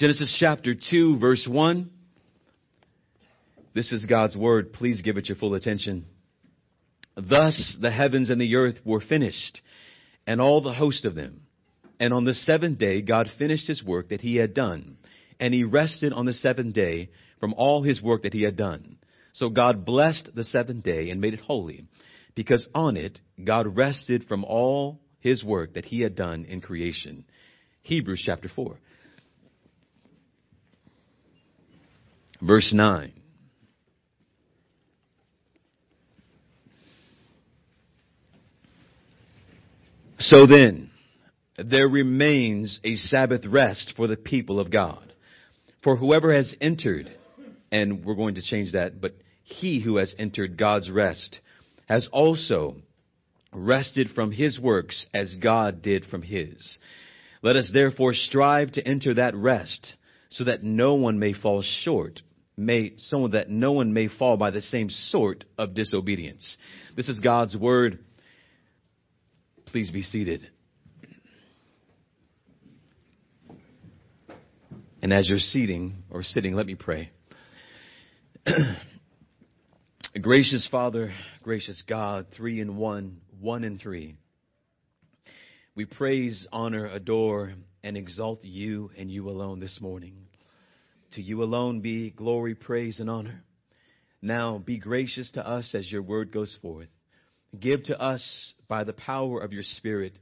Genesis chapter 2, verse 1. This is God's word. Please give it your full attention. Thus the heavens and the earth were finished, and all the host of them. And on the seventh day, God finished his work that he had done, and he rested on the seventh day from all his work that he had done. So God blessed the seventh day and made it holy, because on it God rested from all his work that he had done in creation. Hebrews chapter 4. Verse 9. So then, there remains a Sabbath rest for the people of God. For whoever has entered, and we're going to change that, but he who has entered God's rest has also rested from his works as God did from his. Let us therefore strive to enter that rest so that no one may fall short may so that no one may fall by the same sort of disobedience. This is God's word. Please be seated. And as you're seating or sitting, let me pray. gracious Father, gracious God, three in one, one in three. We praise, honor, adore, and exalt you and you alone this morning. To you alone be glory, praise, and honor. Now be gracious to us as your word goes forth. Give to us, by the power of your Spirit,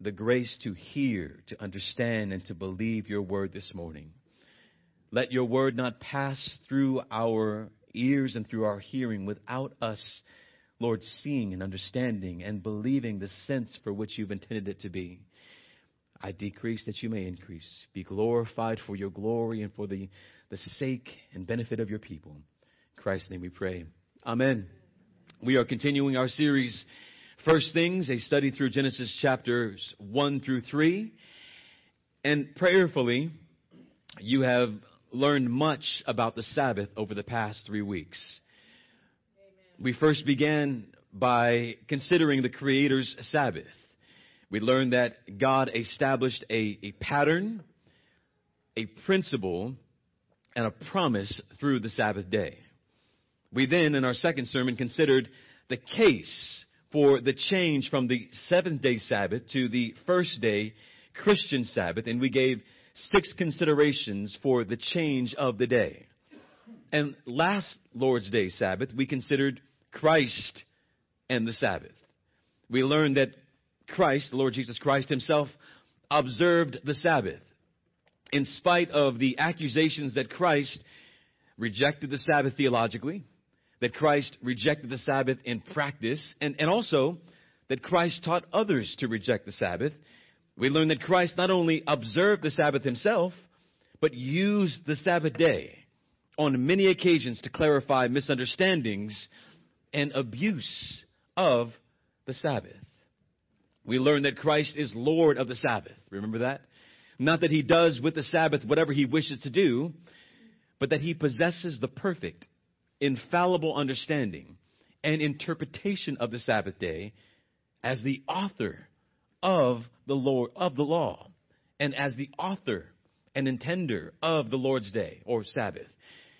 the grace to hear, to understand, and to believe your word this morning. Let your word not pass through our ears and through our hearing without us, Lord, seeing and understanding and believing the sense for which you've intended it to be. I decrease that you may increase. Be glorified for your glory and for the, the sake and benefit of your people. In Christ's name we pray. Amen. We are continuing our series, First Things, a study through Genesis chapters 1 through 3. And prayerfully, you have learned much about the Sabbath over the past three weeks. Amen. We first began by considering the Creator's Sabbath. We learned that God established a, a pattern, a principle, and a promise through the Sabbath day. We then, in our second sermon, considered the case for the change from the seventh day Sabbath to the first day Christian Sabbath, and we gave six considerations for the change of the day. And last Lord's Day Sabbath, we considered Christ and the Sabbath. We learned that Christ, the Lord Jesus Christ himself, observed the Sabbath. In spite of the accusations that Christ rejected the Sabbath theologically, that Christ rejected the Sabbath in practice, and, and also that Christ taught others to reject the Sabbath, we learn that Christ not only observed the Sabbath himself, but used the Sabbath day on many occasions to clarify misunderstandings and abuse of the Sabbath. We learn that Christ is Lord of the Sabbath. Remember that? Not that he does with the Sabbath whatever he wishes to do, but that he possesses the perfect, infallible understanding and interpretation of the Sabbath day as the author of the Lord of the law and as the author and intender of the Lord's day or Sabbath.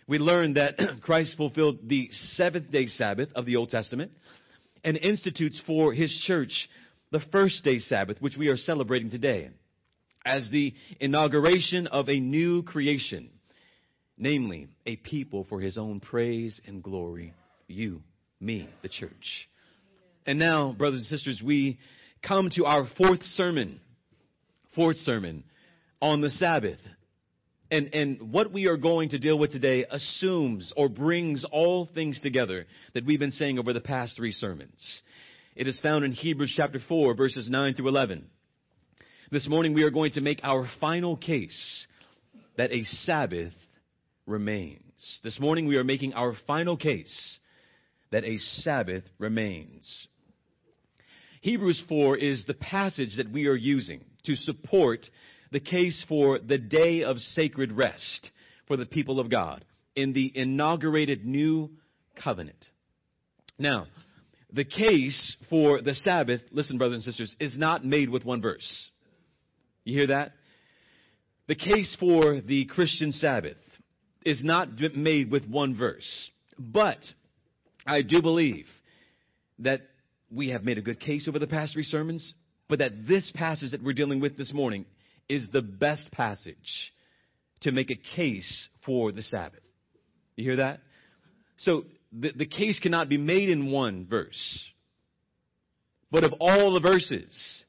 We learn that Christ fulfilled the seventh day Sabbath of the Old Testament and institutes for his church the first day Sabbath, which we are celebrating today, as the inauguration of a new creation, namely a people for his own praise and glory, you, me, the church. And now, brothers and sisters, we come to our fourth sermon, fourth sermon on the Sabbath. And, and what we are going to deal with today assumes or brings all things together that we've been saying over the past three sermons. It is found in Hebrews chapter 4, verses 9 through 11. This morning we are going to make our final case that a Sabbath remains. This morning we are making our final case that a Sabbath remains. Hebrews 4 is the passage that we are using to support the case for the day of sacred rest for the people of God in the inaugurated new covenant. Now, the case for the Sabbath, listen, brothers and sisters, is not made with one verse. You hear that? The case for the Christian Sabbath is not made with one verse, but I do believe that we have made a good case over the past three sermons, but that this passage that we're dealing with this morning is the best passage to make a case for the Sabbath. You hear that? So the, the case cannot be made in one verse. But of all the verses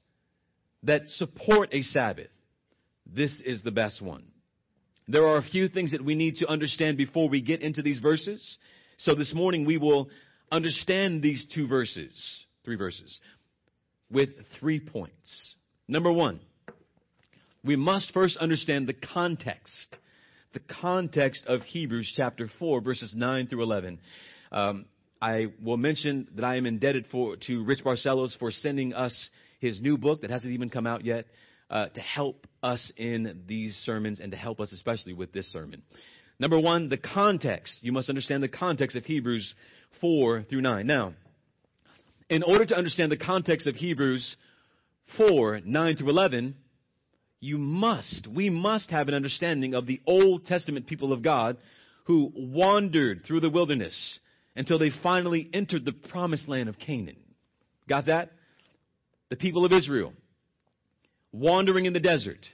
that support a Sabbath, this is the best one. There are a few things that we need to understand before we get into these verses. So this morning we will understand these two verses, three verses, with three points. Number one, we must first understand the context. The context of Hebrews chapter 4, verses 9 through 11. Um, I will mention that I am indebted for, to Rich Barcellos for sending us his new book that hasn't even come out yet uh, to help us in these sermons and to help us especially with this sermon. Number one, the context. You must understand the context of Hebrews 4 through 9. Now, in order to understand the context of Hebrews 4, 9 through 11, you must, we must have an understanding of the Old Testament people of God who wandered through the wilderness until they finally entered the promised land of Canaan. Got that? The people of Israel wandering in the desert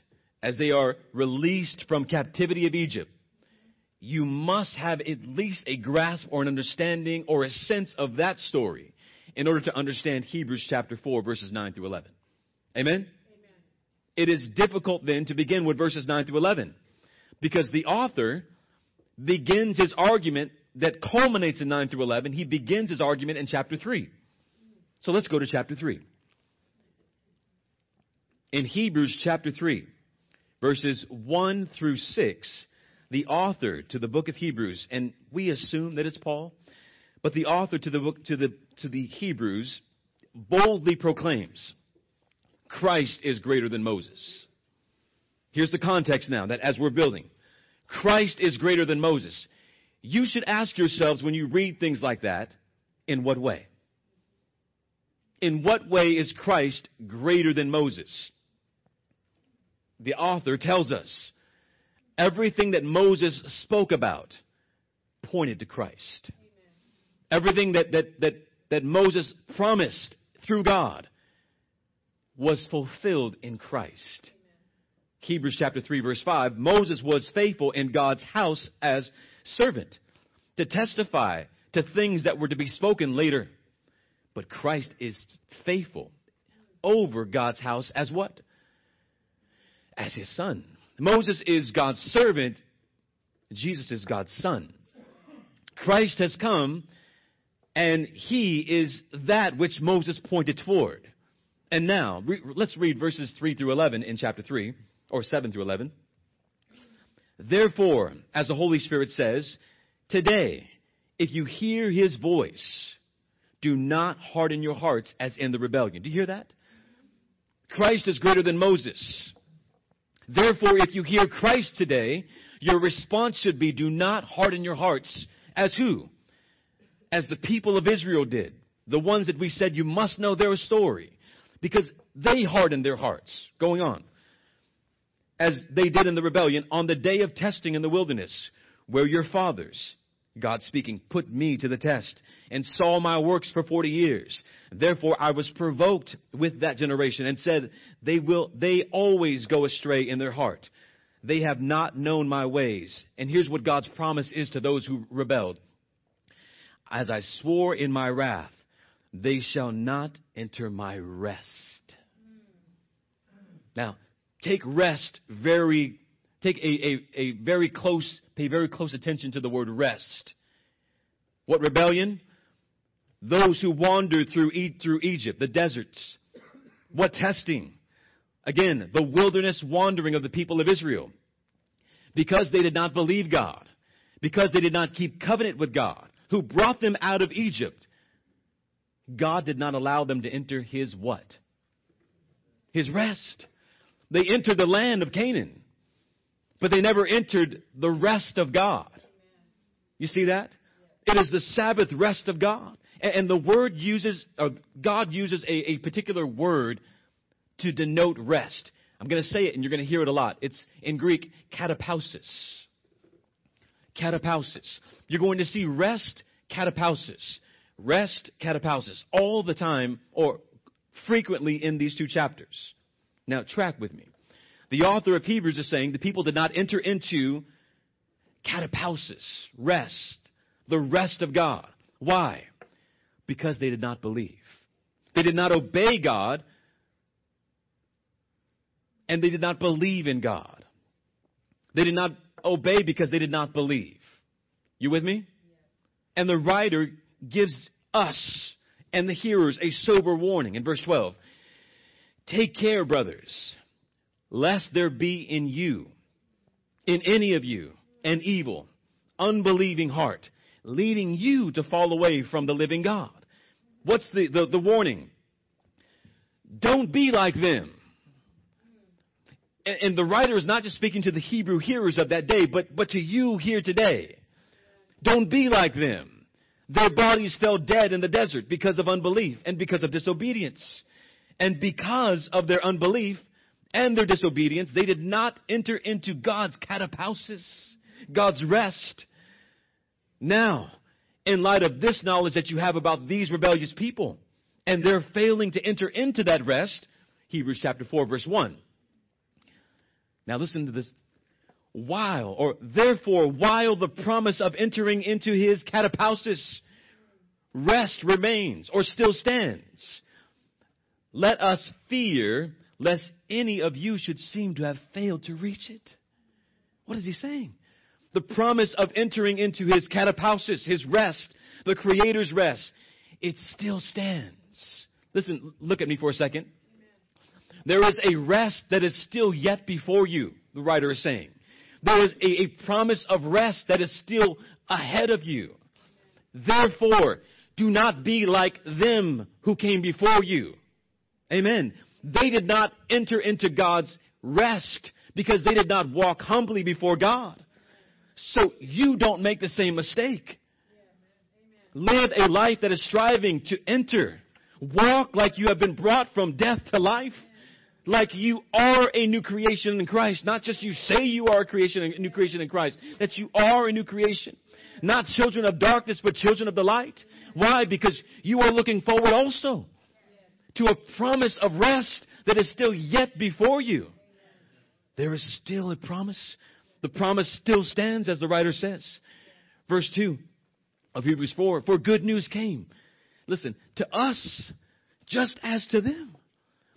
as they are released from captivity of Egypt. You must have at least a grasp or an understanding or a sense of that story in order to understand Hebrews chapter 4 verses 9 through 11. Amen? it is difficult then to begin with verses 9 through 11 because the author begins his argument that culminates in 9 through 11. He begins his argument in chapter 3. So let's go to chapter 3. In Hebrews chapter 3, verses 1 through 6, the author to the book of Hebrews, and we assume that it's Paul, but the author to the book, to the, to the Hebrews boldly proclaims Christ is greater than Moses. Here's the context now that as we're building. Christ is greater than Moses. You should ask yourselves when you read things like that, in what way? In what way is Christ greater than Moses? The author tells us everything that Moses spoke about pointed to Christ. Everything that, that, that, that Moses promised through God was fulfilled in Christ. Hebrews chapter 3 verse 5, Moses was faithful in God's house as servant to testify to things that were to be spoken later. But Christ is faithful over God's house as what? As his son. Moses is God's servant. Jesus is God's son. Christ has come and he is that which Moses pointed toward. And now, re- let's read verses 3 through 11 in chapter 3, or 7 through 11. Therefore, as the Holy Spirit says, today, if you hear his voice, do not harden your hearts as in the rebellion. Do you hear that? Christ is greater than Moses. Therefore, if you hear Christ today, your response should be, do not harden your hearts as who? As the people of Israel did. The ones that we said you must know their story because they hardened their hearts. Going on. As they did in the rebellion on the day of testing in the wilderness, where your fathers, God speaking, put me to the test and saw my works for 40 years. Therefore I was provoked with that generation and said, they will, they always go astray in their heart. They have not known my ways. And here's what God's promise is to those who rebelled. As I swore in my wrath, they shall not enter my rest. Now, take rest very, take a, a, a very close, pay very close attention to the word rest. What rebellion? Those who wandered through, e- through Egypt, the deserts. What testing? Again, the wilderness wandering of the people of Israel. Because they did not believe God. Because they did not keep covenant with God, who brought them out of Egypt. God did not allow them to enter his what? His rest. They entered the land of Canaan, but they never entered the rest of God. You see that? It is the Sabbath rest of God. And the word uses, uh, God uses a, a particular word to denote rest. I'm going to say it and you're going to hear it a lot. It's in Greek, katapausis. Katapausis. You're going to see rest, katapausis. Rest, katapausis. All the time or frequently in these two chapters. Now, track with me. The author of Hebrews is saying the people did not enter into katapausis, rest, the rest of God. Why? Because they did not believe. They did not obey God, and they did not believe in God. They did not obey because they did not believe. You with me? And the writer gives us and the hearers a sober warning in verse 12. Take care, brothers, lest there be in you, in any of you, an evil, unbelieving heart, leading you to fall away from the living God. What's the, the, the warning? Don't be like them. And, and the writer is not just speaking to the Hebrew hearers of that day, but, but to you here today. Don't be like them. Their bodies fell dead in the desert because of unbelief and because of disobedience. And because of their unbelief and their disobedience, they did not enter into God's katapausis, God's rest. Now, in light of this knowledge that you have about these rebellious people and their failing to enter into that rest, Hebrews chapter 4 verse 1. Now listen to this. While, or therefore, while the promise of entering into his katapausis, rest remains or still stands, let us fear lest any of you should seem to have failed to reach it. What is he saying? the promise of entering into his katapausis, his rest, the Creator's rest, it still stands. Listen, look at me for a second. There is a rest that is still yet before you, the writer is saying. There is a, a promise of rest that is still ahead of you. Therefore, do not be like them who came before you. Amen. They did not enter into God's rest because they did not walk humbly before God so you don't make the same mistake. Live a life that is striving to enter. Walk like you have been brought from death to life. Like you are a new creation in Christ. Not just you say you are a creation, a new creation in Christ. That you are a new creation. Not children of darkness, but children of the light. Why? Because you are looking forward also to a promise of rest that is still yet before you. There is still a promise the promise still stands, as the writer says. Verse 2 of Hebrews 4 For good news came. Listen, to us, just as to them.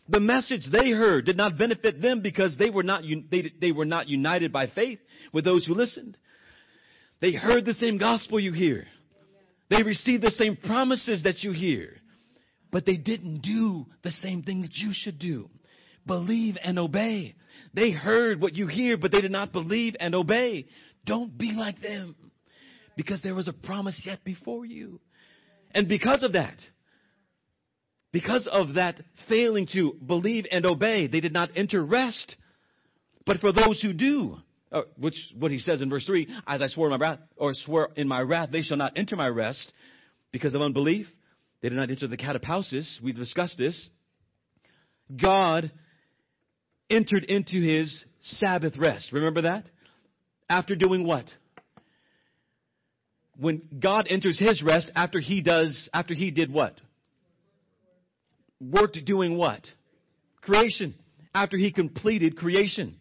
The message they heard did not benefit them because they were not, they, they were not united by faith with those who listened. They heard the same gospel you hear. They received the same promises that you hear. But they didn't do the same thing that you should do. Believe and obey. They heard what you hear, but they did not believe and obey. Don't be like them because there was a promise yet before you. And because of that, because of that failing to believe and obey, they did not enter rest. But for those who do, uh, which what he says in verse three, as I swore in my wrath, or swear in my wrath, they shall not enter my rest because of unbelief. They did not enter the katapausis. We've discussed this. God entered into his Sabbath rest. Remember that? After doing what? When God enters his rest after he does, after he did what? Worked doing what? Creation. After he completed creation.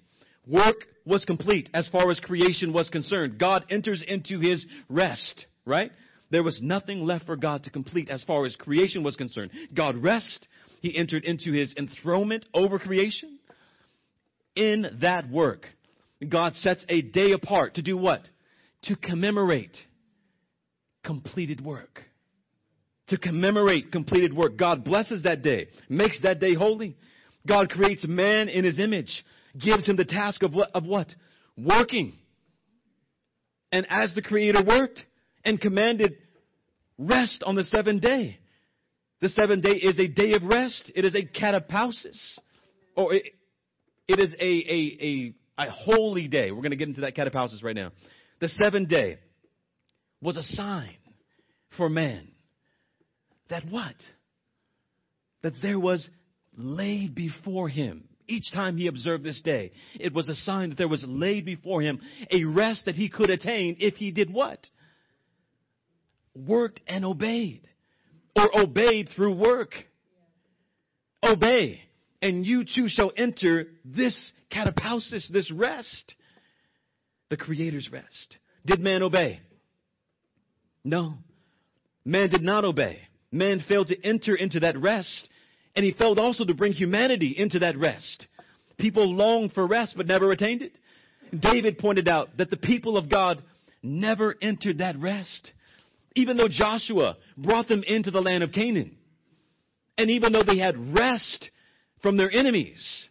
Work was complete as far as creation was concerned. God enters into his rest, right? There was nothing left for God to complete as far as creation was concerned. God rest. He entered into his enthronement over creation in that work, God sets a day apart to do what? To commemorate completed work. To commemorate completed work. God blesses that day, makes that day holy. God creates man in his image, gives him the task of what? Of what? Working. And as the Creator worked and commanded rest on the seventh day, the seventh day is a day of rest. It is a katapausis. Or it, it is a, a, a, a holy day. We're going to get into that katapausis right now. The seventh day was a sign for man that what? That there was laid before him each time he observed this day. It was a sign that there was laid before him a rest that he could attain if he did what? Worked and obeyed. Or obeyed through work. Obey. And you too shall enter this katapausis, this rest. The Creator's rest. Did man obey? No. Man did not obey. Man failed to enter into that rest, and he failed also to bring humanity into that rest. People longed for rest but never attained it. David pointed out that the people of God never entered that rest, even though Joshua brought them into the land of Canaan. And even though they had rest from their enemies,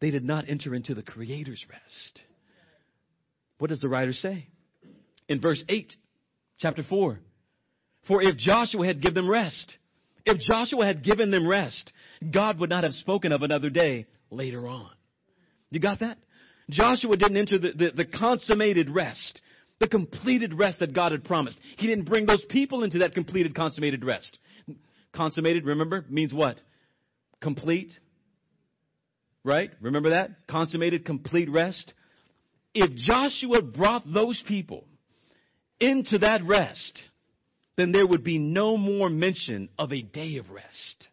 they did not enter into the Creator's rest. What does the writer say? In verse 8, chapter 4. For if Joshua had given them rest, if Joshua had given them rest, God would not have spoken of another day later on. You got that? Joshua didn't enter the, the, the, consummated rest, the completed rest that God had promised. He didn't bring those people into that completed, consummated rest. Consummated, remember, means what? Complete. Right? Remember that? Consummated, complete rest. If Joshua brought those people into that rest, then there would be no more mention of a day of rest.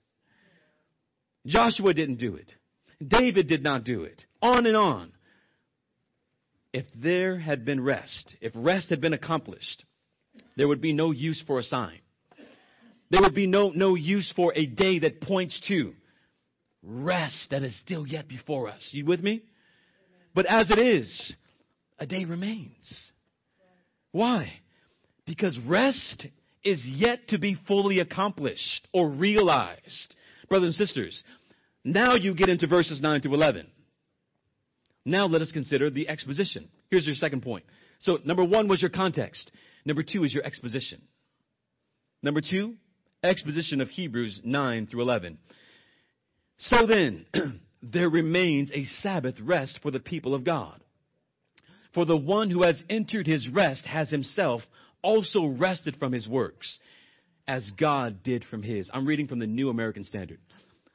Joshua didn't do it. David did not do it. On and on. If there had been rest, if rest had been accomplished, there would be no use for a sign. There would be no, no use for a day that points to rest that is still yet before us. You with me? But as it is, a day remains. Why? Because rest is yet to be fully accomplished or realized. Brothers and sisters, now you get into verses 9 through 11. Now let us consider the exposition. Here's your second point. So, number one was your context. Number two is your exposition. Number two, exposition of Hebrews 9 through 11. So then, there remains a Sabbath rest for the people of God. For the one who has entered his rest has himself also rested from his works, as God did from his. I'm reading from the New American Standard.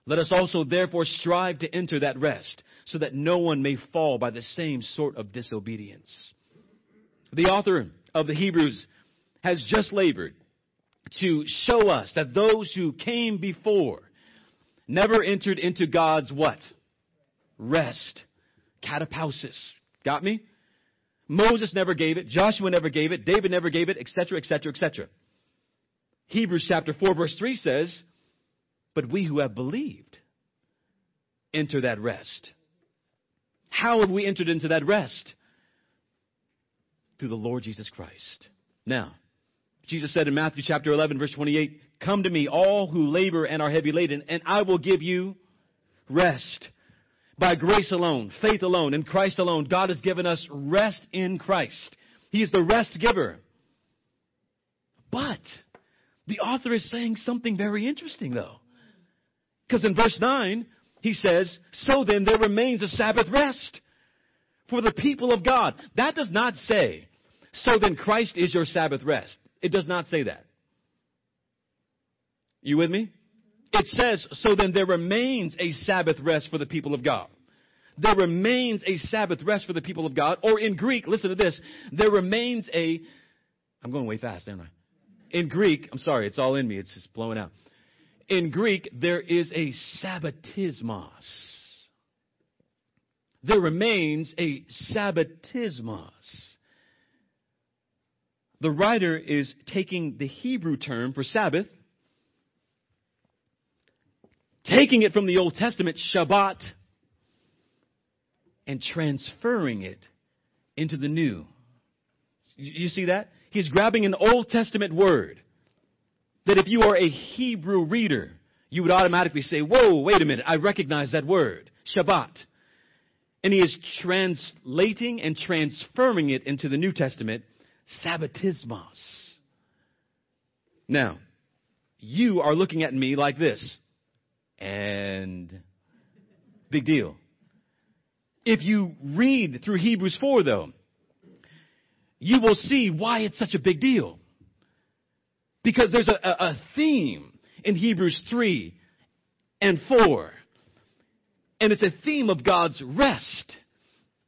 Let us also therefore strive to enter that rest, so that no one may fall by the same sort of disobedience. The author of the Hebrews has just labored to show us that those who came before never entered into God's what? Rest. Katapausis. Got me? Moses never gave it. Joshua never gave it. David never gave it, etc., etc., etc. Hebrews chapter 4 verse 3 says, but we who have believed enter that rest. How have we entered into that rest? Through the Lord Jesus Christ. Now, Jesus said in Matthew chapter 11 verse 28, Come to me, all who labor and are heavy laden, and I will give you rest. By grace alone, faith alone, in Christ alone, God has given us rest in Christ. He is the rest giver. But the author is saying something very interesting though. Because in verse 9, he says, So then there remains a Sabbath rest for the people of God. That does not say, So then Christ is your Sabbath rest. It does not say that. You with me? It says, so then there remains a Sabbath rest for the people of God. There remains a Sabbath rest for the people of God. Or in Greek, listen to this, there remains a, I'm going way fast, aren't I? In Greek, I'm sorry, it's all in me, it's just blowing out. In Greek, there is a sabbatismos. There remains a sabbatismos. The writer is taking the Hebrew term for Sabbath taking it from the Old Testament, Shabbat, and transferring it into the New. You see that? He's grabbing an Old Testament word that if you are a Hebrew reader, you would automatically say, Whoa, wait a minute, I recognize that word, Shabbat. And he is translating and transferring it into the New Testament, Sabbatismos. Now, you are looking at me like this. And big deal. If you read through Hebrews 4 though, you will see why it's such a big deal. Because there's a, a theme in Hebrews 3 and 4 And it's a theme of God's rest.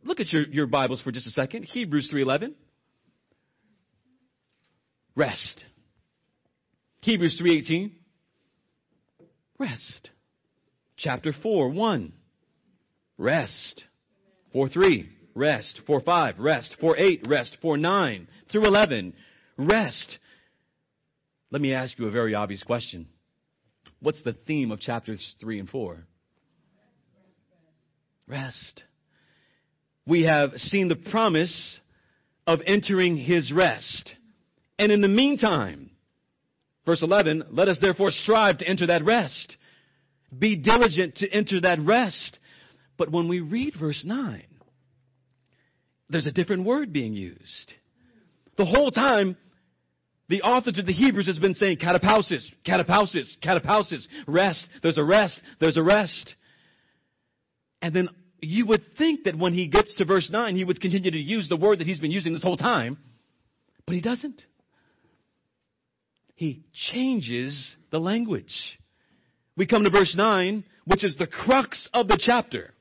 Look at your, your Bibles for just a second. Hebrews 3.11. Rest. Hebrews 3.18. Rest. Chapter 4, 1. Rest. 4, 3. Rest. 4, 5. Rest. 4, 8. Rest. 4, 9. Through 11. Rest. Let me ask you a very obvious question. What's the theme of chapters 3 and 4? Rest. We have seen the promise of entering his rest. And in the meantime, verse 11, let us therefore strive to enter that rest. Be diligent to enter that rest. But when we read verse 9, there's a different word being used. The whole time, the author to the Hebrews has been saying katapausis, katapausis, katapausis, rest. There's a rest. There's a rest. And then you would think that when he gets to verse 9, he would continue to use the word that he's been using this whole time, but he doesn't. He changes the language. We come to verse 9, which is the crux of the chapter.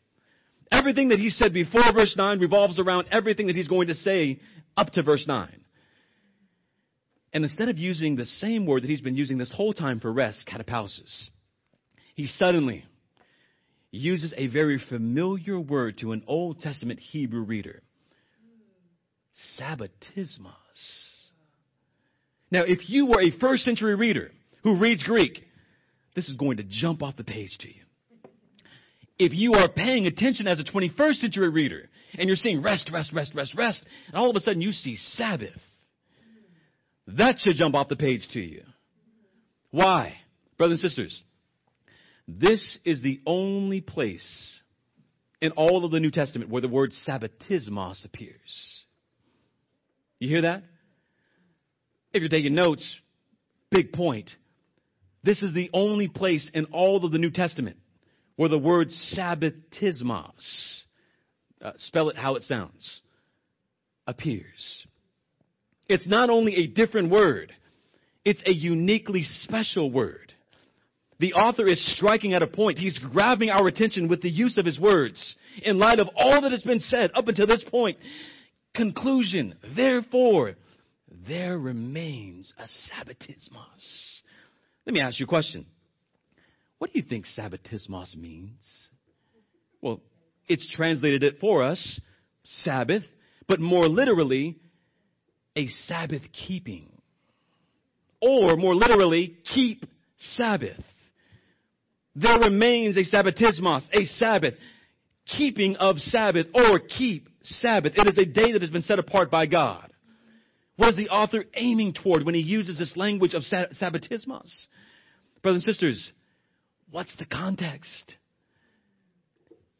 Everything that he said before verse 9 revolves around everything that he's going to say up to verse 9. And instead of using the same word that he's been using this whole time for rest, katapausis, he suddenly uses a very familiar word to an Old Testament Hebrew reader. Sabbatismos. Now, if you were a first century reader who reads Greek, this is going to jump off the page to you. If you are paying attention as a 21st century reader and you're seeing rest, rest, rest, rest, rest, and all of a sudden you see Sabbath, that should jump off the page to you. Why? Brothers and sisters, this is the only place in all of the New Testament where the word sabbatismos appears. You hear that? If you're taking notes, big point. This is the only place in all of the New Testament where the word sabbatismos, uh, spell it how it sounds, appears. It's not only a different word, it's a uniquely special word. The author is striking at a point. He's grabbing our attention with the use of his words in light of all that has been said up until this point. Conclusion. Therefore, there remains a sabbatismos. Let me ask you a question. What do you think sabbatismos means? Well, it's translated it for us, Sabbath, but more literally, a Sabbath keeping. Or more literally, keep Sabbath. There remains a Sabbatismos, a Sabbath, keeping of Sabbath, or keep Sabbath. It is a day that has been set apart by God. What is the author aiming toward when he uses this language of Sabbatismos? Brothers and sisters, what's the context?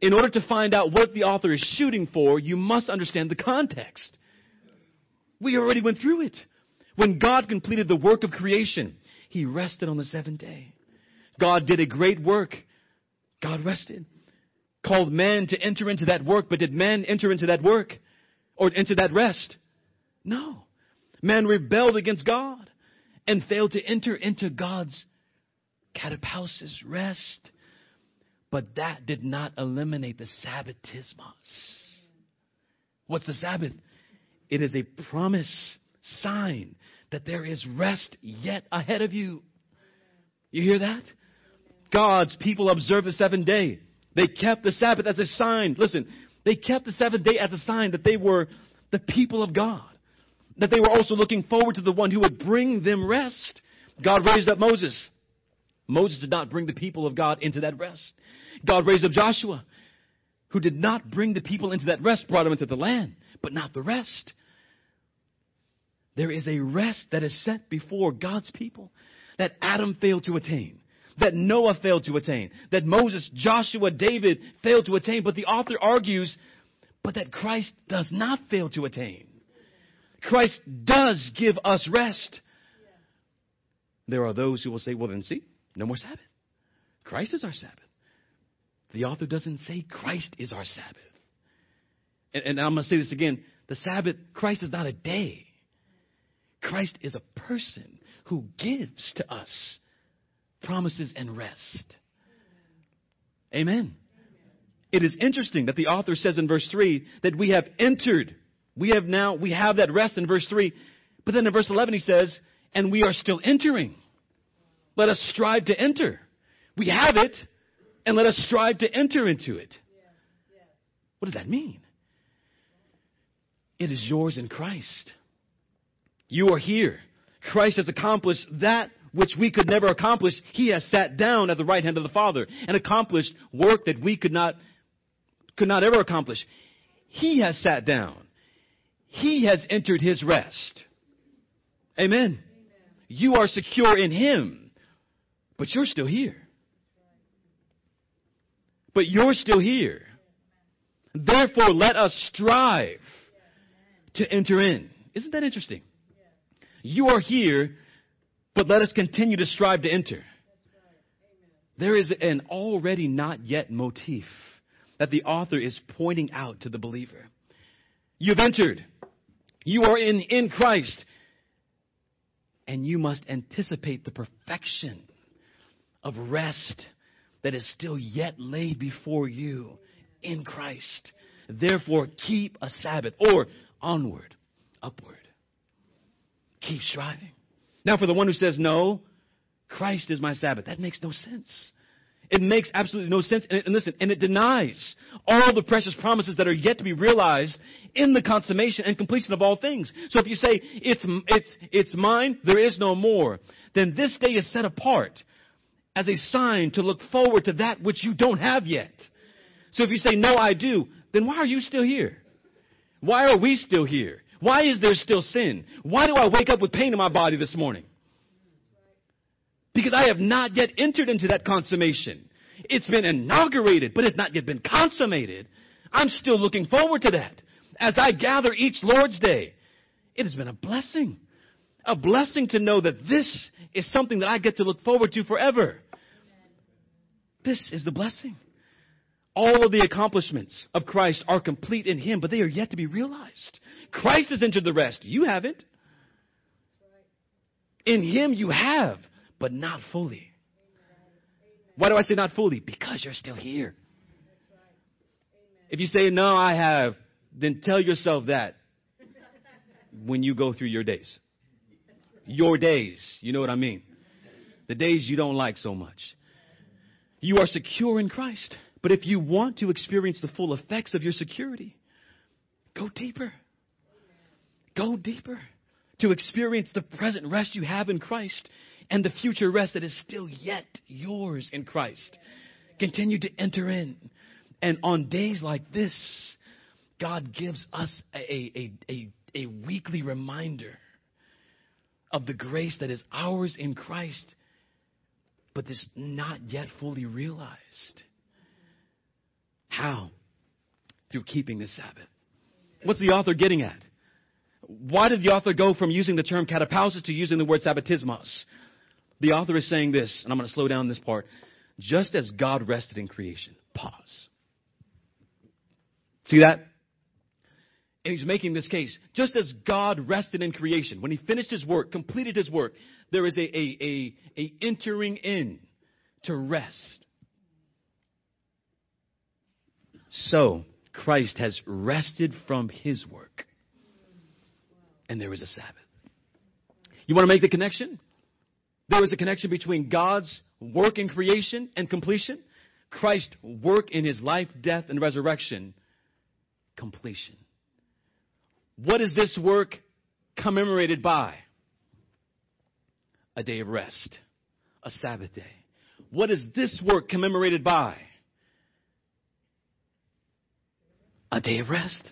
In order to find out what the author is shooting for, you must understand the context. We already went through it. When God completed the work of creation, He rested on the seventh day. God did a great work. God rested. Called man to enter into that work, but did man enter into that work? Or into that rest? No. Man rebelled against God and failed to enter into God's katapausis rest. But that did not eliminate the Sabbatismos. What's the Sabbath? It is a promise sign that there is rest yet ahead of you. You hear that? God's people observed the seventh day. They kept the Sabbath as a sign. Listen, they kept the seventh day as a sign that they were the people of God. That they were also looking forward to the one who would bring them rest. God raised up Moses. Moses did not bring the people of God into that rest. God raised up Joshua, who did not bring the people into that rest, brought them into the land, but not the rest. There is a rest that is set before God's people that Adam failed to attain, that Noah failed to attain, that Moses, Joshua, David failed to attain. But the author argues, but that Christ does not fail to attain. Christ does give us rest. There are those who will say, well, then see, no more Sabbath. Christ is our Sabbath. The author doesn't say Christ is our Sabbath. And, and I'm going to say this again. The Sabbath, Christ is not a day. Christ is a person who gives to us promises and rest. Amen. it is interesting that the author says in verse 3 that we have entered. We have now, we have that rest in verse 3. But then in verse 11 he says, and we are still entering. Let us strive to enter. We have it, and let us strive to enter into it. What does that mean? It is yours in Christ. You are here. Christ has accomplished that which we could never accomplish. He has sat down at the right hand of the Father and accomplished work that we could not, could not ever accomplish. He has sat down. He has entered his rest. Amen. Amen. You are secure in him, but you're still here. But you're still here. Therefore, let us strive to enter in. Isn't that interesting? You are here, but let us continue to strive to enter. There is an already not yet motif that the author is pointing out to the believer. You've entered. You are in, in Christ. And you must anticipate the perfection of rest that is still yet laid before you in Christ. Therefore, keep a Sabbath or onward, upward. Keep striving. Now, for the one who says, no, Christ is my Sabbath, that makes no sense. It makes absolutely no sense. And, and, listen, and it denies all the precious promises that are yet to be realized in the consummation and completion of all things. So if you say, it's, it's, it's mine, there is no more, then this day is set apart as a sign to look forward to that which you don't have yet. So if you say, no, I do, then why are you still here? Why are we still here? Why is there still sin? Why do I wake up with pain in my body this morning? Because I have not yet entered into that consummation. It's been inaugurated, but it's not yet been consummated. I'm still looking forward to that. As I gather each Lord's Day, it has been a blessing. A blessing to know that this is something that I get to look forward to forever. This is the blessing. All of the accomplishments of Christ are complete in Him, but they are yet to be realized. Christ has entered the rest. You haven't. In Him you have, but not fully. Why do I say not fully? Because you're still here. If you say, no, I have, then tell yourself that when you go through your days. Your days. You know what I mean? The days you don't like so much. You are secure in Christ. But if you want to experience the full effects of your security, go deeper. Go deeper to experience the present rest you have in Christ and the future rest that is still yet yours in Christ. Continue to enter in. And on days like this, God gives us a, a, a, a, weekly reminder of the grace that is ours in Christ, but is not yet fully realized. How? Through keeping the Sabbath. What's the author getting at? Why did the author go from using the term katapausis to using the word sabbatismos? The author is saying this, and I'm going to slow down this part. Just as God rested in creation. Pause. See that? And he's making this case. Just as God rested in creation, when he finished his work, completed his work, there is a, a, a, a entering in to rest. So, Christ has rested from his work. And there is a Sabbath. You want to make the connection? There is a connection between God's work in creation and completion, Christ's work in his life, death, and resurrection, completion. What is this work commemorated by? A day of rest, a Sabbath day. What is this work commemorated by? A day of rest,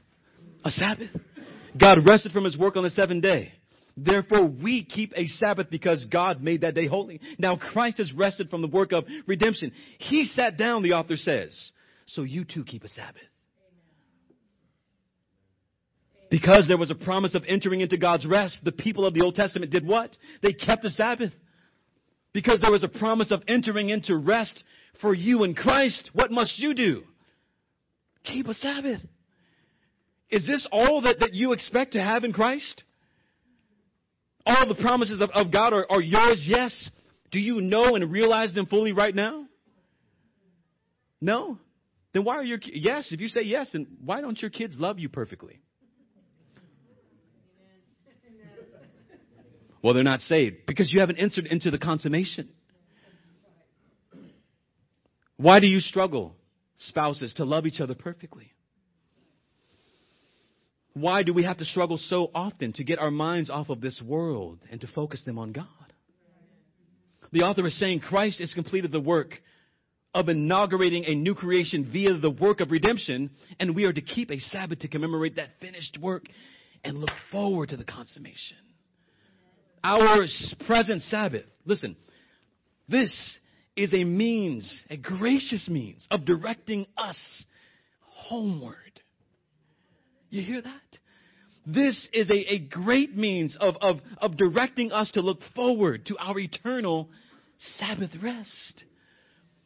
a Sabbath. God rested from his work on the seventh day. Therefore, we keep a Sabbath because God made that day holy. Now, Christ has rested from the work of redemption. He sat down, the author says. So you too keep a Sabbath. Because there was a promise of entering into God's rest, the people of the Old Testament did what? They kept the Sabbath. Because there was a promise of entering into rest for you in Christ, what must you do? Keep a Sabbath. Is this all that, that you expect to have in Christ? All the promises of, of God are, are yours, yes. Do you know and realize them fully right now? No. then why are your yes? If you say yes, then why don't your kids love you perfectly? Well, they're not saved because you haven't entered into the consummation. Why do you struggle, spouses, to love each other perfectly? Why do we have to struggle so often to get our minds off of this world and to focus them on God? The author is saying Christ has completed the work of inaugurating a new creation via the work of redemption, and we are to keep a Sabbath to commemorate that finished work and look forward to the consummation. Our present Sabbath, listen, this is a means, a gracious means of directing us homeward. You hear that? This is a, a great means of, of, of directing us to look forward to our eternal Sabbath rest,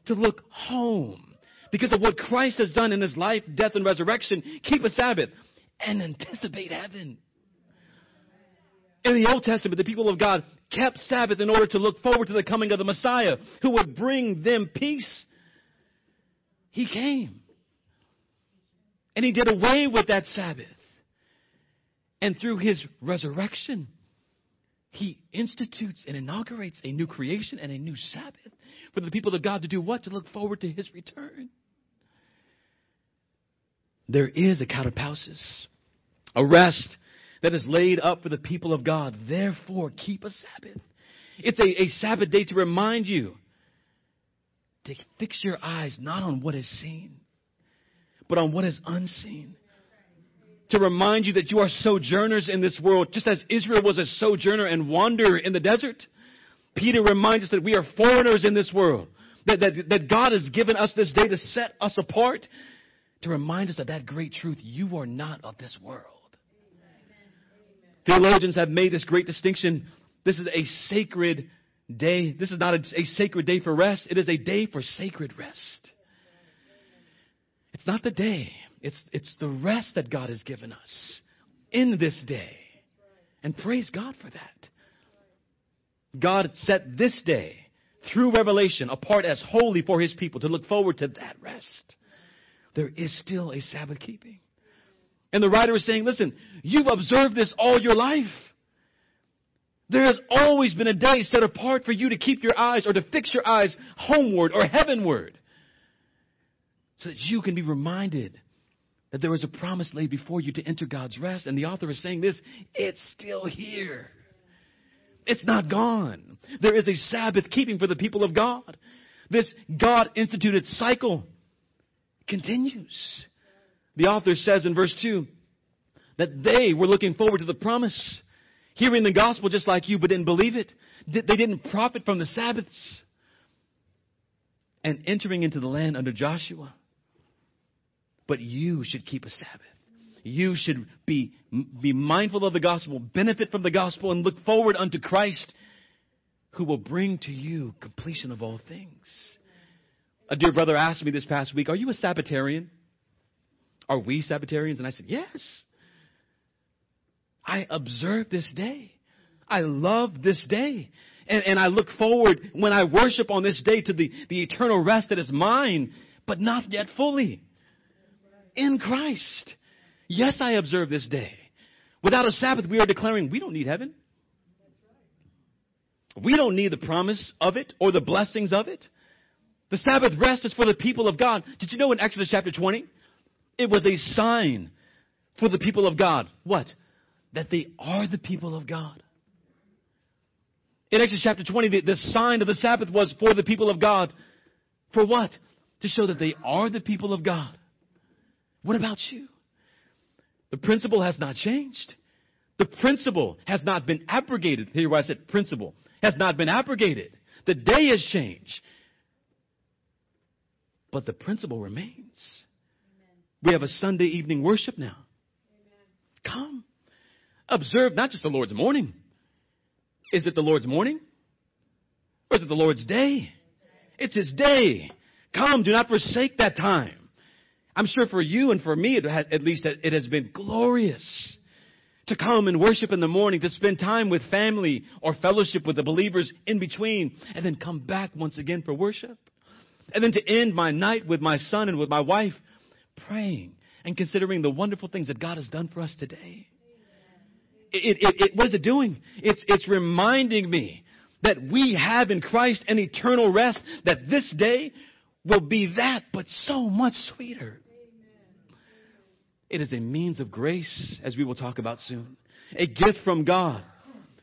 to look home. Because of what Christ has done in his life, death, and resurrection, keep a Sabbath and anticipate heaven. In the Old Testament, the people of God kept Sabbath in order to look forward to the coming of the Messiah who would bring them peace. He came. And he did away with that Sabbath. And through his resurrection, he institutes and inaugurates a new creation and a new Sabbath for the people of God to do what? To look forward to his return. There is a katapausis, a rest that is laid up for the people of God. Therefore, keep a Sabbath. It's a, a Sabbath day to remind you to fix your eyes not on what is seen, but on what is unseen to remind you that you are sojourners in this world, just as Israel was a sojourner and wanderer in the desert. Peter reminds us that we are foreigners in this world, that, that, that God has given us this day to set us apart, to remind us of that great truth. You are not of this world. Theologians have made this great distinction. This is a sacred day. This is not a, a sacred day for rest. It is a day for sacred rest. It's not the day it's, it's the rest that God has given us in this day. And praise God for that. God set this day through revelation apart as holy for his people to look forward to that rest. There is still a Sabbath keeping. And the writer is saying, listen, you've observed this all your life. There has always been a day set apart for you to keep your eyes or to fix your eyes homeward or heavenward so that you can be reminded that there was a promise laid before you to enter God's rest. And the author is saying this it's still here. It's not gone. There is a Sabbath keeping for the people of God. This God instituted cycle continues. The author says in verse 2 that they were looking forward to the promise, hearing the gospel just like you, but didn't believe it. They didn't profit from the Sabbaths. And entering into the land under Joshua, but you should keep a Sabbath. You should be, be mindful of the gospel, benefit from the gospel, and look forward unto Christ who will bring to you completion of all things. A dear brother asked me this past week, Are you a Sabbatarian? Are we Sabbatarians? And I said, Yes. I observe this day. I love this day. And, and I look forward when I worship on this day to the, the eternal rest that is mine, but not yet fully in Christ. Yes, I observe this day. Without a Sabbath, we are declaring we don't need heaven. We don't need the promise of it or the blessings of it. The Sabbath rest is for the people of God. Did you know in Exodus chapter 20? It was a sign for the people of God. What? That they are the people of God. In Exodus chapter 20, the, the sign of the Sabbath was for the people of God. For what? To show that they are the people of God. What about you? The principle has not changed. The principle has not been abrogated. Here I said principle has not been abrogated. The day has changed. But the principle remains. Amen. We have a Sunday evening worship now. Amen. Come. Observe not just the Lord's morning. Is it the Lord's morning? Or is it the Lord's day? It's His day. Come, do not forsake that time. I'm sure for you and for me, at least, it has been glorious to come and worship in the morning, to spend time with family or fellowship with the believers in between, and then come back once again for worship. And then to end my night with my son and with my wife praying and considering the wonderful things that God has done for us today. It, it, it, what is it doing? It's, it's reminding me that we have in Christ an eternal rest, that this day will be that, but so much sweeter. It is a means of grace, as we will talk about soon. A gift from God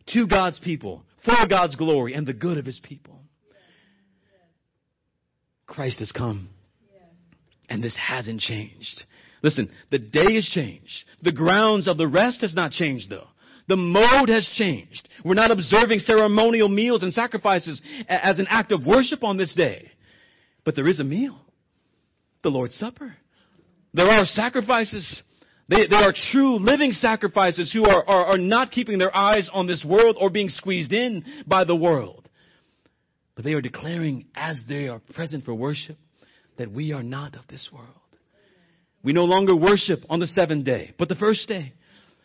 to God's people, for God's glory and the good of His people. Christ has come. And this hasn't changed. Listen, the day has changed. The grounds of the rest has not changed though. The mode has changed. We're not observing ceremonial meals and sacrifices as an act of worship on this day. But there is a meal. The Lord's Supper. There are sacrifices. They, they are true living sacrifices who are, are, are not keeping their eyes on this world or being squeezed in by the world. But they are declaring as they are present for worship that we are not of this world. We no longer worship on the seventh day, but the first day.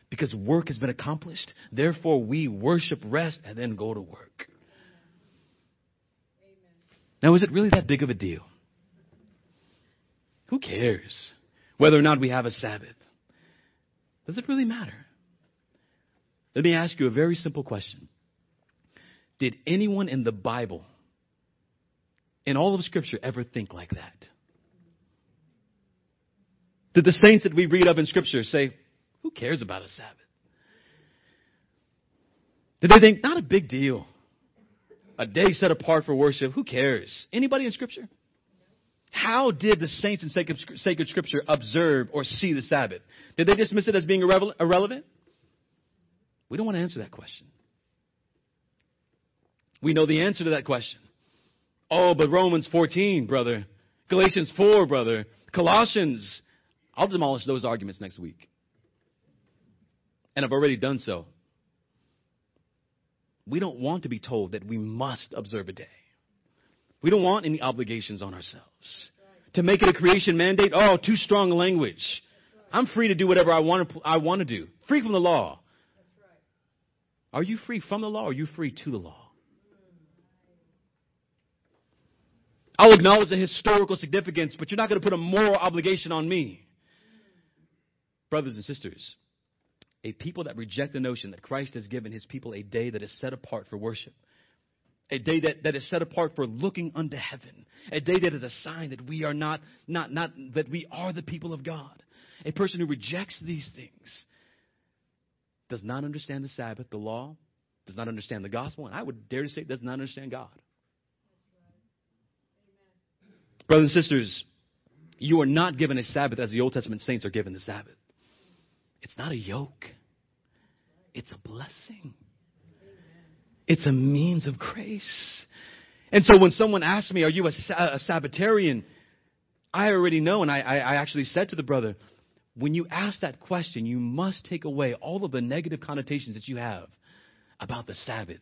Because work has been accomplished. Therefore, we worship, rest, and then go to work. Now, is it really that big of a deal? Who cares whether or not we have a Sabbath? Does it really matter? Let me ask you a very simple question. Did anyone in the Bible, in all of Scripture, ever think like that? Did the saints that we read of in Scripture say, who cares about a Sabbath? Did they think, not a big deal? A day set apart for worship, who cares? Anybody in Scripture? How did the saints in sacred Scripture observe or see the Sabbath? Did they dismiss it as being irrelevant? We don't want to answer that question. We know the answer to that question. Oh, but Romans 14, brother. Galatians 4, brother. Colossians. I'll demolish those arguments next week. And I've already done so. We don't want to be told that we must observe a day. We don't want any obligations on ourselves. To make it a creation mandate, oh, too strong language. I'm free to do whatever I want to, I want to do. Free from the law. Are you free from the law or are you free to the law? I'll acknowledge the historical significance, but you're not going to put a moral obligation on me. Brothers and sisters, a people that reject the notion that Christ has given his people a day that is set apart for worship, a day that, that is set apart for looking unto heaven, a day that is a sign that we are not, not, not, that we are the people of God. A person who rejects these things does not understand the Sabbath, the law, does not understand the gospel, and I would dare to say does not understand God. Brothers and sisters, you are not given a Sabbath as the Old Testament saints are given the Sabbath. It's not a yoke, it's a blessing. It's a means of grace. And so when someone asks me, Are you a, a Sabbatarian? I already know, and I, I actually said to the brother, when you ask that question, you must take away all of the negative connotations that you have about the Sabbath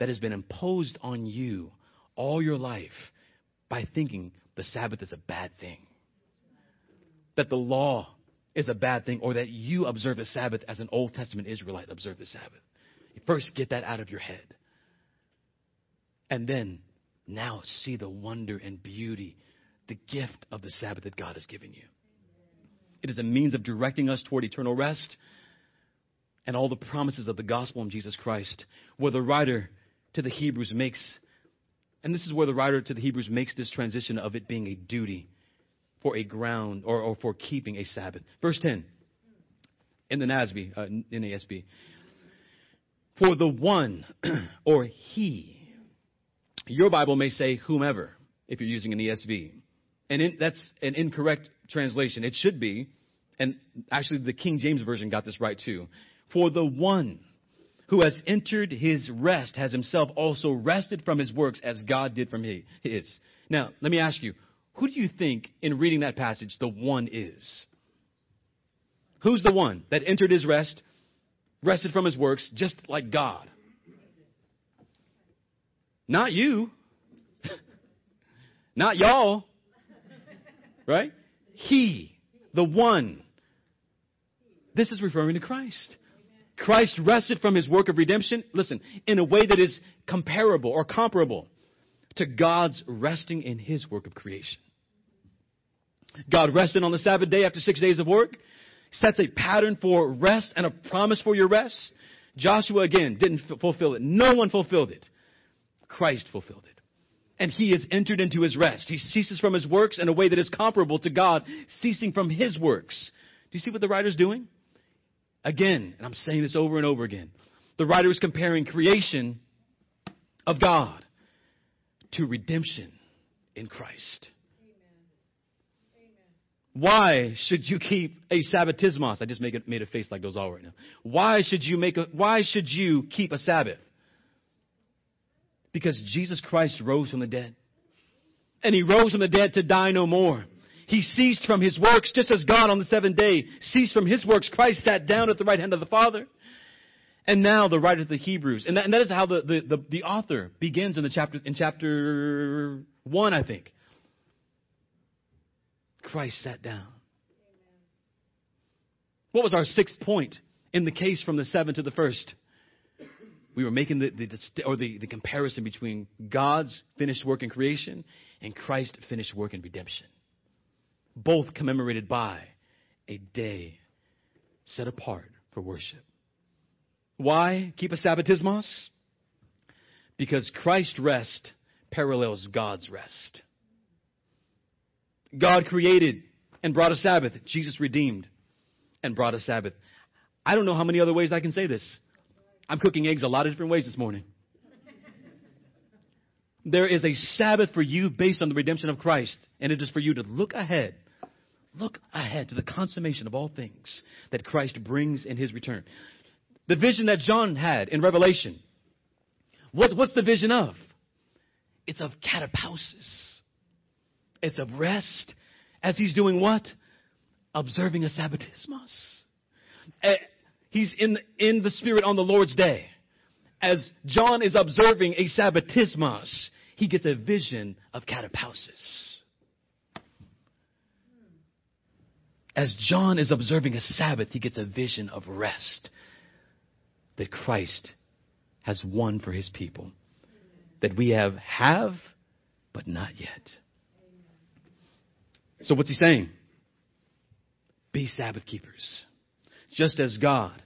that has been imposed on you all your life by thinking the Sabbath is a bad thing. That the law is a bad thing or that you observe the Sabbath as an Old Testament Israelite observed the Sabbath. First, get that out of your head. And then, now see the wonder and beauty, the gift of the Sabbath that God has given you. It is a means of directing us toward eternal rest and all the promises of the gospel in Jesus Christ, where the writer to the Hebrews makes, and this is where the writer to the Hebrews makes this transition of it being a duty for a ground or, or for keeping a Sabbath. Verse 10 in the NASB, uh, NASB. For the one or he, your Bible may say whomever if you're using an ESV. And in, that's an incorrect translation. It should be, and actually the King James Version got this right too. For the one who has entered his rest has himself also rested from his works as God did from his. Now, let me ask you, who do you think, in reading that passage, the one is? Who's the one that entered his rest, rested from his works, just like God? Not you. Not y'all. Right? He, the one. This is referring to Christ. Christ rested from his work of redemption, listen, in a way that is comparable or comparable to God's resting in his work of creation. God rested on the Sabbath day after six days of work, sets a pattern for rest and a promise for your rest. Joshua again didn't fulfill it. No one fulfilled it. Christ fulfilled it. And he has entered into his rest. He ceases from his works in a way that is comparable to God ceasing from his works. Do you see what the writer's doing? Again, and I'm saying this over and over again. The writer is comparing creation of God to redemption in Christ. Why should you keep a sabbatismos? I just make it, made a face like those all right now. Why should you make a, why should you keep a Sabbath? Because Jesus Christ rose from the dead. And he rose from the dead to die no more. He ceased from his works just as God on the seventh day ceased from his works. Christ sat down at the right hand of the Father. And now the writer of the Hebrews, and that, and that is how the, the, the, the author begins in the chapter, in chapter one, I think. Christ sat down. What was our sixth point in the case from the seventh to the first? We were making the, the, or the, the comparison between God's finished work in creation and Christ's finished work in redemption. Both commemorated by a day set apart for worship. Why keep a Sabbatismos? Because Christ's rest parallels God's rest. God created and brought a Sabbath. Jesus redeemed and brought a Sabbath. I don't know how many other ways I can say this. I'm cooking eggs a lot of different ways this morning. There is a Sabbath for you based on the redemption of Christ, and it is for you to look ahead. Look ahead to the consummation of all things that Christ brings in his return. The vision that John had in Revelation. What's, what's the vision of? It's of katapausis. It's of rest as he's doing what? Observing a sabbatismos. He's in, in the Spirit on the Lord's day. As John is observing a sabbatismos, he gets a vision of katapausis. As John is observing a Sabbath, he gets a vision of rest that Christ has won for his people. That we have, have, but not yet. So what's he saying? Be Sabbath keepers. Just as God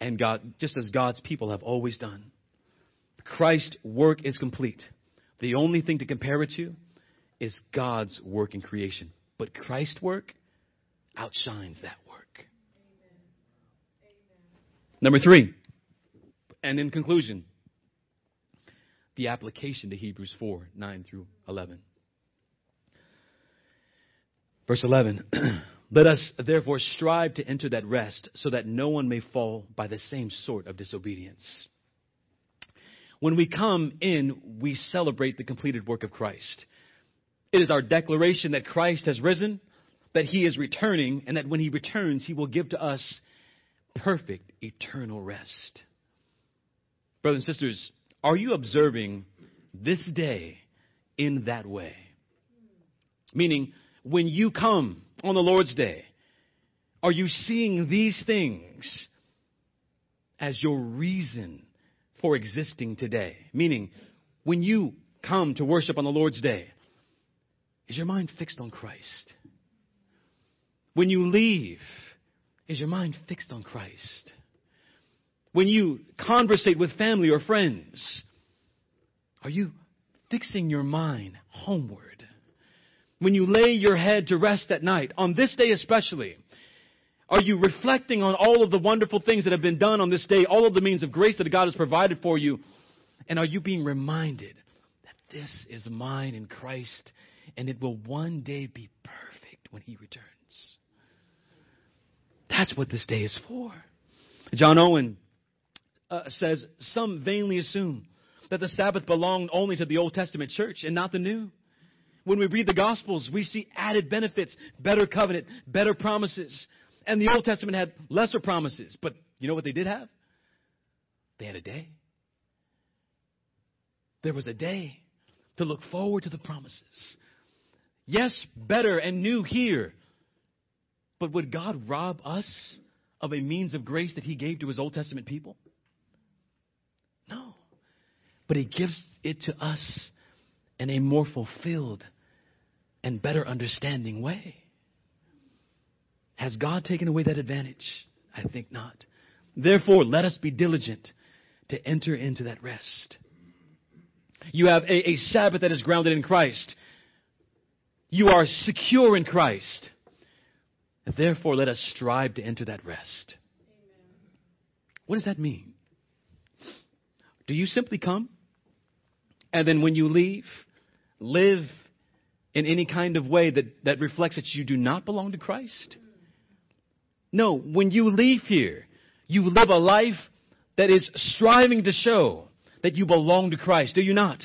and God, just as God's people have always done. Christ's work is complete. The only thing to compare it to is God's work in creation. But Christ's work outshines that work. Number three, and in conclusion, the application to Hebrews 4 9 through 11. Verse 11 Let us therefore strive to enter that rest so that no one may fall by the same sort of disobedience. When we come in, we celebrate the completed work of Christ. It is our declaration that Christ has risen, that he is returning, and that when he returns, he will give to us perfect eternal rest. Brothers and sisters, are you observing this day in that way? Meaning, when you come on the Lord's day, are you seeing these things as your reason for existing today? Meaning, when you come to worship on the Lord's day, is your mind fixed on Christ? When you leave, is your mind fixed on Christ? When you conversate with family or friends, are you fixing your mind homeward? When you lay your head to rest at night, on this day especially, are you reflecting on all of the wonderful things that have been done on this day, all of the means of grace that God has provided for you? And are you being reminded that this is mine in Christ and it will one day be perfect when He returns? That's what this day is for. John Owen uh, says, Some vainly assume that the Sabbath belonged only to the Old Testament church and not the New when we read the Gospels, we see added benefits, better covenant, better promises. And the Old Testament had lesser promises. But you know what they did have? They had a day. There was a day to look forward to the promises. Yes, better and new here. But would God rob us of a means of grace that He gave to His Old Testament people? No. But He gives it to us in a more fulfilled and better understanding way. Has God taken away that advantage? I think not. Therefore, let us be diligent to enter into that rest. You have a, a Sabbath that is grounded in Christ. You are secure in Christ. Therefore, let us strive to enter that rest. What does that mean? Do you simply come and then when you leave, live in any kind of way that, that reflects that you do not belong to Christ? No, when you leave here, you live a life that is striving to show that you belong to Christ, do you not?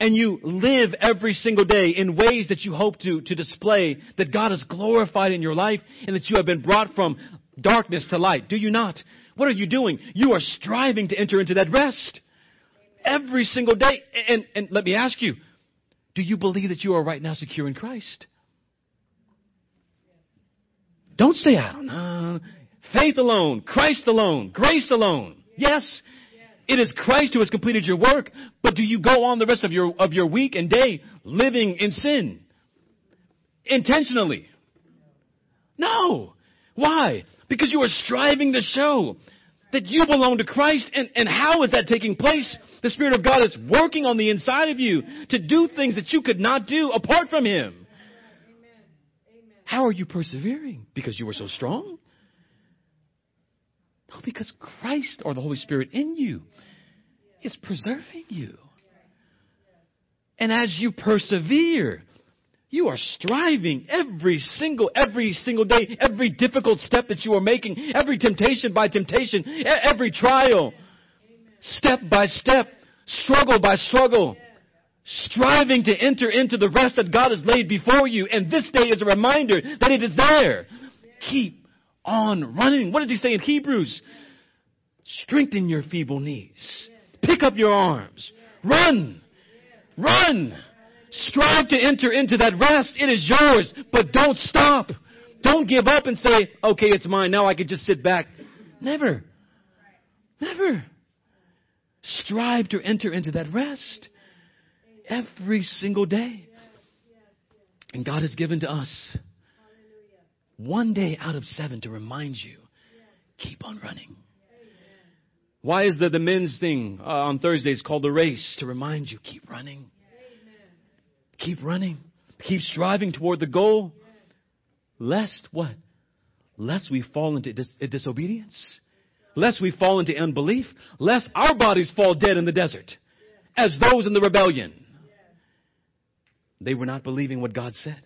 And you live every single day in ways that you hope to, to display that God is glorified in your life and that you have been brought from darkness to light. Do you not? What are you doing? You are striving to enter into that rest. Every single day. And, and let me ask you, do you believe that you are right now secure in Christ? Don't say, I don't know. Faith alone, Christ alone, grace alone. Yes, it is Christ who has completed your work, but do you go on the rest of your, of your week and day living in sin? Intentionally? No. Why? Because you are striving to show that you belong to Christ. And, and how is that taking place? The Spirit of God is working on the inside of you to do things that you could not do apart from Him. How are you persevering? Because you were so strong? No, because Christ or the Holy Spirit in you is preserving you. And as you persevere, you are striving every single, every single day, every difficult step that you are making, every temptation by temptation, every trial, step by step, struggle by struggle, striving to enter into the rest that God has laid before you. And this day is a reminder that it is there. Keep on running. What does he say in Hebrews? Strengthen your feeble knees. Pick up your arms. Run. Run. Strive to enter into that rest. It is yours, but don't stop. Don't give up and say, okay, it's mine. Now I can just sit back. Never. Never. Strive to enter into that rest every single day. And God has given to us one day out of seven to remind you keep on running. Why is the, the men's thing uh, on Thursdays called the race? To remind you, keep running. Keep running. Keep striving toward the goal. Lest what? Lest we fall into dis- disobedience. Lest we fall into unbelief. Lest our bodies fall dead in the desert. As those in the rebellion. They were not believing what God said.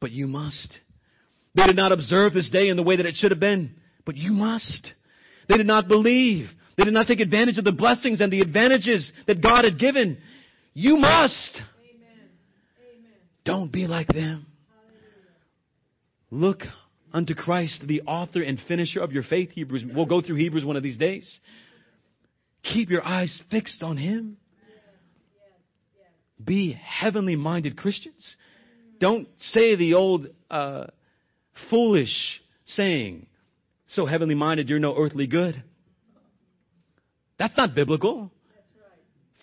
But you must. They did not observe this day in the way that it should have been. But you must. They did not believe. They did not take advantage of the blessings and the advantages that God had given. You must. Don't be like them. Look unto Christ, the author and finisher of your faith. Hebrews. We'll go through Hebrews one of these days. Keep your eyes fixed on Him. Be heavenly minded Christians. Don't say the old uh, foolish saying, so heavenly minded, you're no earthly good. That's not biblical.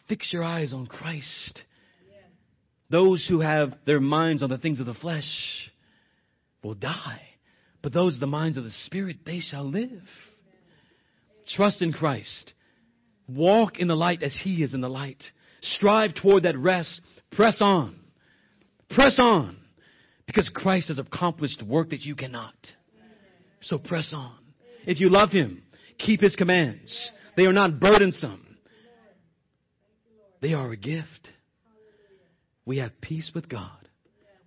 Fix your eyes on Christ. Those who have their minds on the things of the flesh will die. But those the minds of the Spirit, they shall live. Trust in Christ. Walk in the light as He is in the light. Strive toward that rest. Press on. Press on. Because Christ has accomplished work that you cannot. So press on. If you love Him, keep His commands. They are not burdensome. They are a gift. We have peace with God.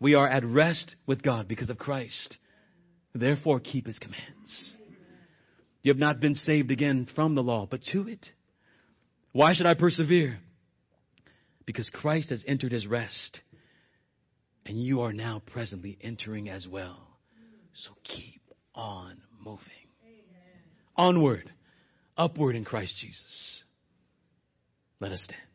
We are at rest with God because of Christ. Therefore, keep His commands. You have not been saved again from the law, but to it. Why should I persevere? Because Christ has entered His rest, and you are now presently entering as well. So keep on moving. Onward, upward in Christ Jesus. Let us stand.